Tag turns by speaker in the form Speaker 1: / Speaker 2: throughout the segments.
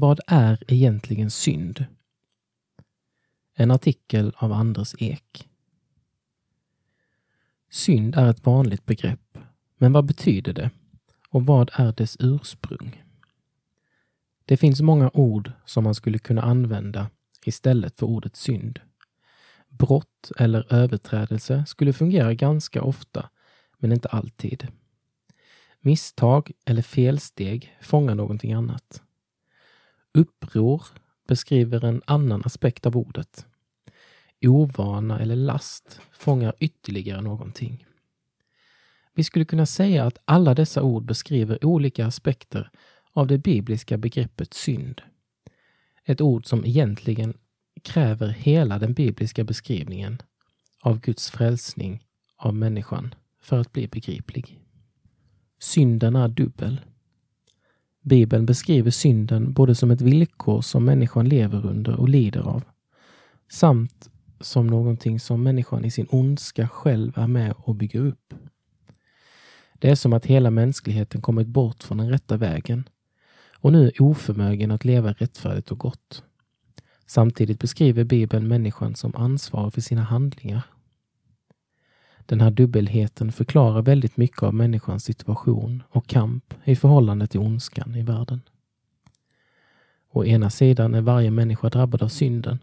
Speaker 1: Vad är egentligen synd? En artikel av Anders Ek. Synd är ett vanligt begrepp, men vad betyder det? Och vad är dess ursprung? Det finns många ord som man skulle kunna använda istället för ordet synd. Brott eller överträdelse skulle fungera ganska ofta, men inte alltid. Misstag eller felsteg fångar någonting annat. Uppror beskriver en annan aspekt av ordet. Ovana eller last fångar ytterligare någonting. Vi skulle kunna säga att alla dessa ord beskriver olika aspekter av det bibliska begreppet synd. Ett ord som egentligen kräver hela den bibliska beskrivningen av Guds frälsning av människan för att bli begriplig. Synden är dubbel. Bibeln beskriver synden både som ett villkor som människan lever under och lider av, samt som någonting som människan i sin ondska själv är med och bygger upp. Det är som att hela mänskligheten kommit bort från den rätta vägen och nu är oförmögen att leva rättfärdigt och gott. Samtidigt beskriver Bibeln människan som ansvarig för sina handlingar. Den här dubbelheten förklarar väldigt mycket av människans situation och kamp i förhållande till ondskan i världen. Å ena sidan är varje människa drabbad av synden.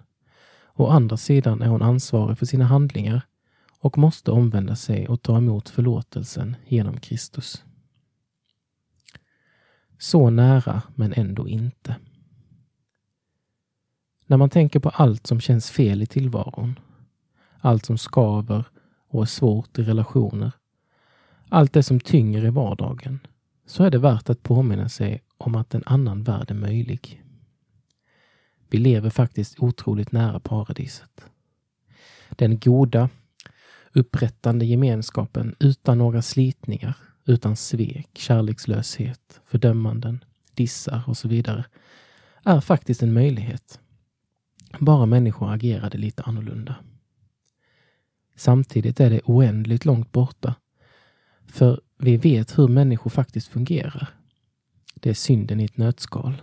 Speaker 1: Å andra sidan är hon ansvarig för sina handlingar och måste omvända sig och ta emot förlåtelsen genom Kristus. Så nära, men ändå inte. När man tänker på allt som känns fel i tillvaron, allt som skaver och är svårt i relationer, allt det som tynger i vardagen, så är det värt att påminna sig om att en annan värld är möjlig. Vi lever faktiskt otroligt nära paradiset. Den goda, upprättande gemenskapen utan några slitningar, utan svek, kärlekslöshet, fördömanden, dissar och så vidare, är faktiskt en möjlighet. Bara människor agerade lite annorlunda. Samtidigt är det oändligt långt borta. För vi vet hur människor faktiskt fungerar. Det är synden i ett nötskal.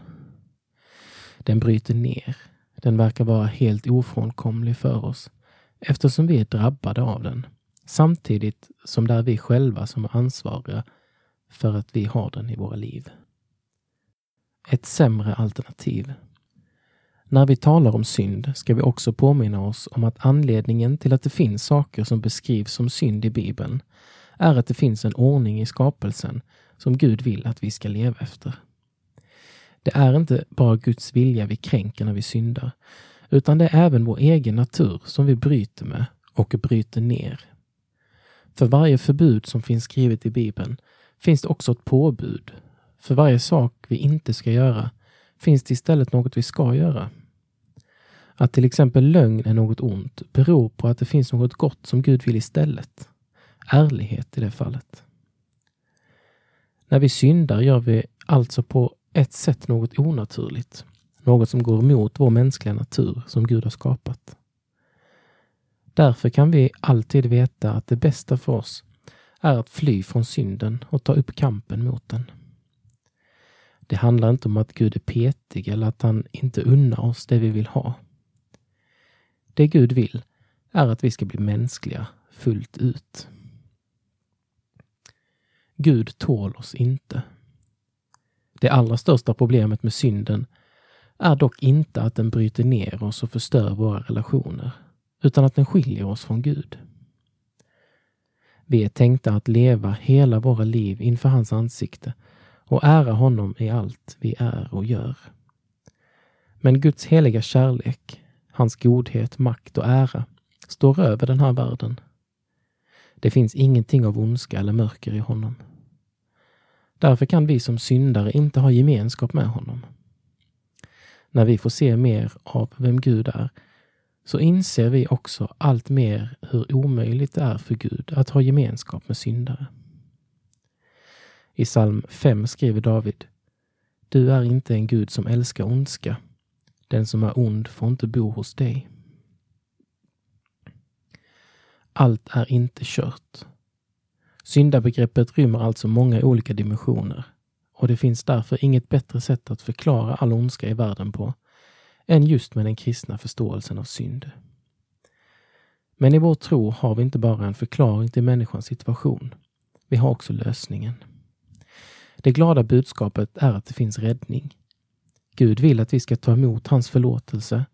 Speaker 1: Den bryter ner. Den verkar vara helt ofrånkomlig för oss eftersom vi är drabbade av den. Samtidigt som det är vi själva som är ansvariga för att vi har den i våra liv. Ett sämre alternativ när vi talar om synd ska vi också påminna oss om att anledningen till att det finns saker som beskrivs som synd i Bibeln är att det finns en ordning i skapelsen som Gud vill att vi ska leva efter. Det är inte bara Guds vilja vi kränker när vi syndar, utan det är även vår egen natur som vi bryter med och bryter ner. För varje förbud som finns skrivet i Bibeln finns det också ett påbud. För varje sak vi inte ska göra finns det istället något vi ska göra. Att till exempel lögn är något ont beror på att det finns något gott som Gud vill istället. Ärlighet i det fallet. När vi syndar gör vi alltså på ett sätt något onaturligt. Något som går emot vår mänskliga natur som Gud har skapat. Därför kan vi alltid veta att det bästa för oss är att fly från synden och ta upp kampen mot den. Det handlar inte om att Gud är petig eller att han inte unnar oss det vi vill ha. Det Gud vill är att vi ska bli mänskliga fullt ut. Gud tål oss inte. Det allra största problemet med synden är dock inte att den bryter ner oss och förstör våra relationer, utan att den skiljer oss från Gud. Vi är tänkta att leva hela våra liv inför hans ansikte och ära honom i allt vi är och gör. Men Guds heliga kärlek Hans godhet, makt och ära står över den här världen. Det finns ingenting av ondska eller mörker i honom. Därför kan vi som syndare inte ha gemenskap med honom. När vi får se mer av vem Gud är så inser vi också allt mer hur omöjligt det är för Gud att ha gemenskap med syndare. I psalm 5 skriver David Du är inte en Gud som älskar ondska den som är ond får inte bo hos dig. Allt är inte kört. Syndabegreppet rymmer alltså många olika dimensioner och det finns därför inget bättre sätt att förklara all ondska i världen på än just med den kristna förståelsen av synd. Men i vår tro har vi inte bara en förklaring till människans situation. Vi har också lösningen. Det glada budskapet är att det finns räddning. Gud vill att vi ska ta emot hans förlåtelse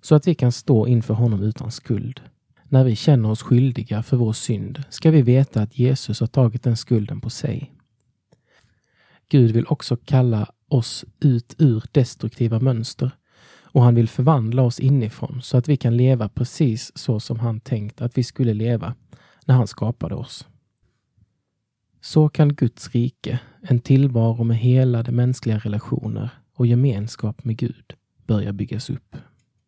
Speaker 1: så att vi kan stå inför honom utan skuld. När vi känner oss skyldiga för vår synd ska vi veta att Jesus har tagit den skulden på sig. Gud vill också kalla oss ut ur destruktiva mönster och han vill förvandla oss inifrån så att vi kan leva precis så som han tänkt att vi skulle leva när han skapade oss. Så kan Guds rike, en tillvaro med helade mänskliga relationer och gemenskap med Gud, börjar byggas upp.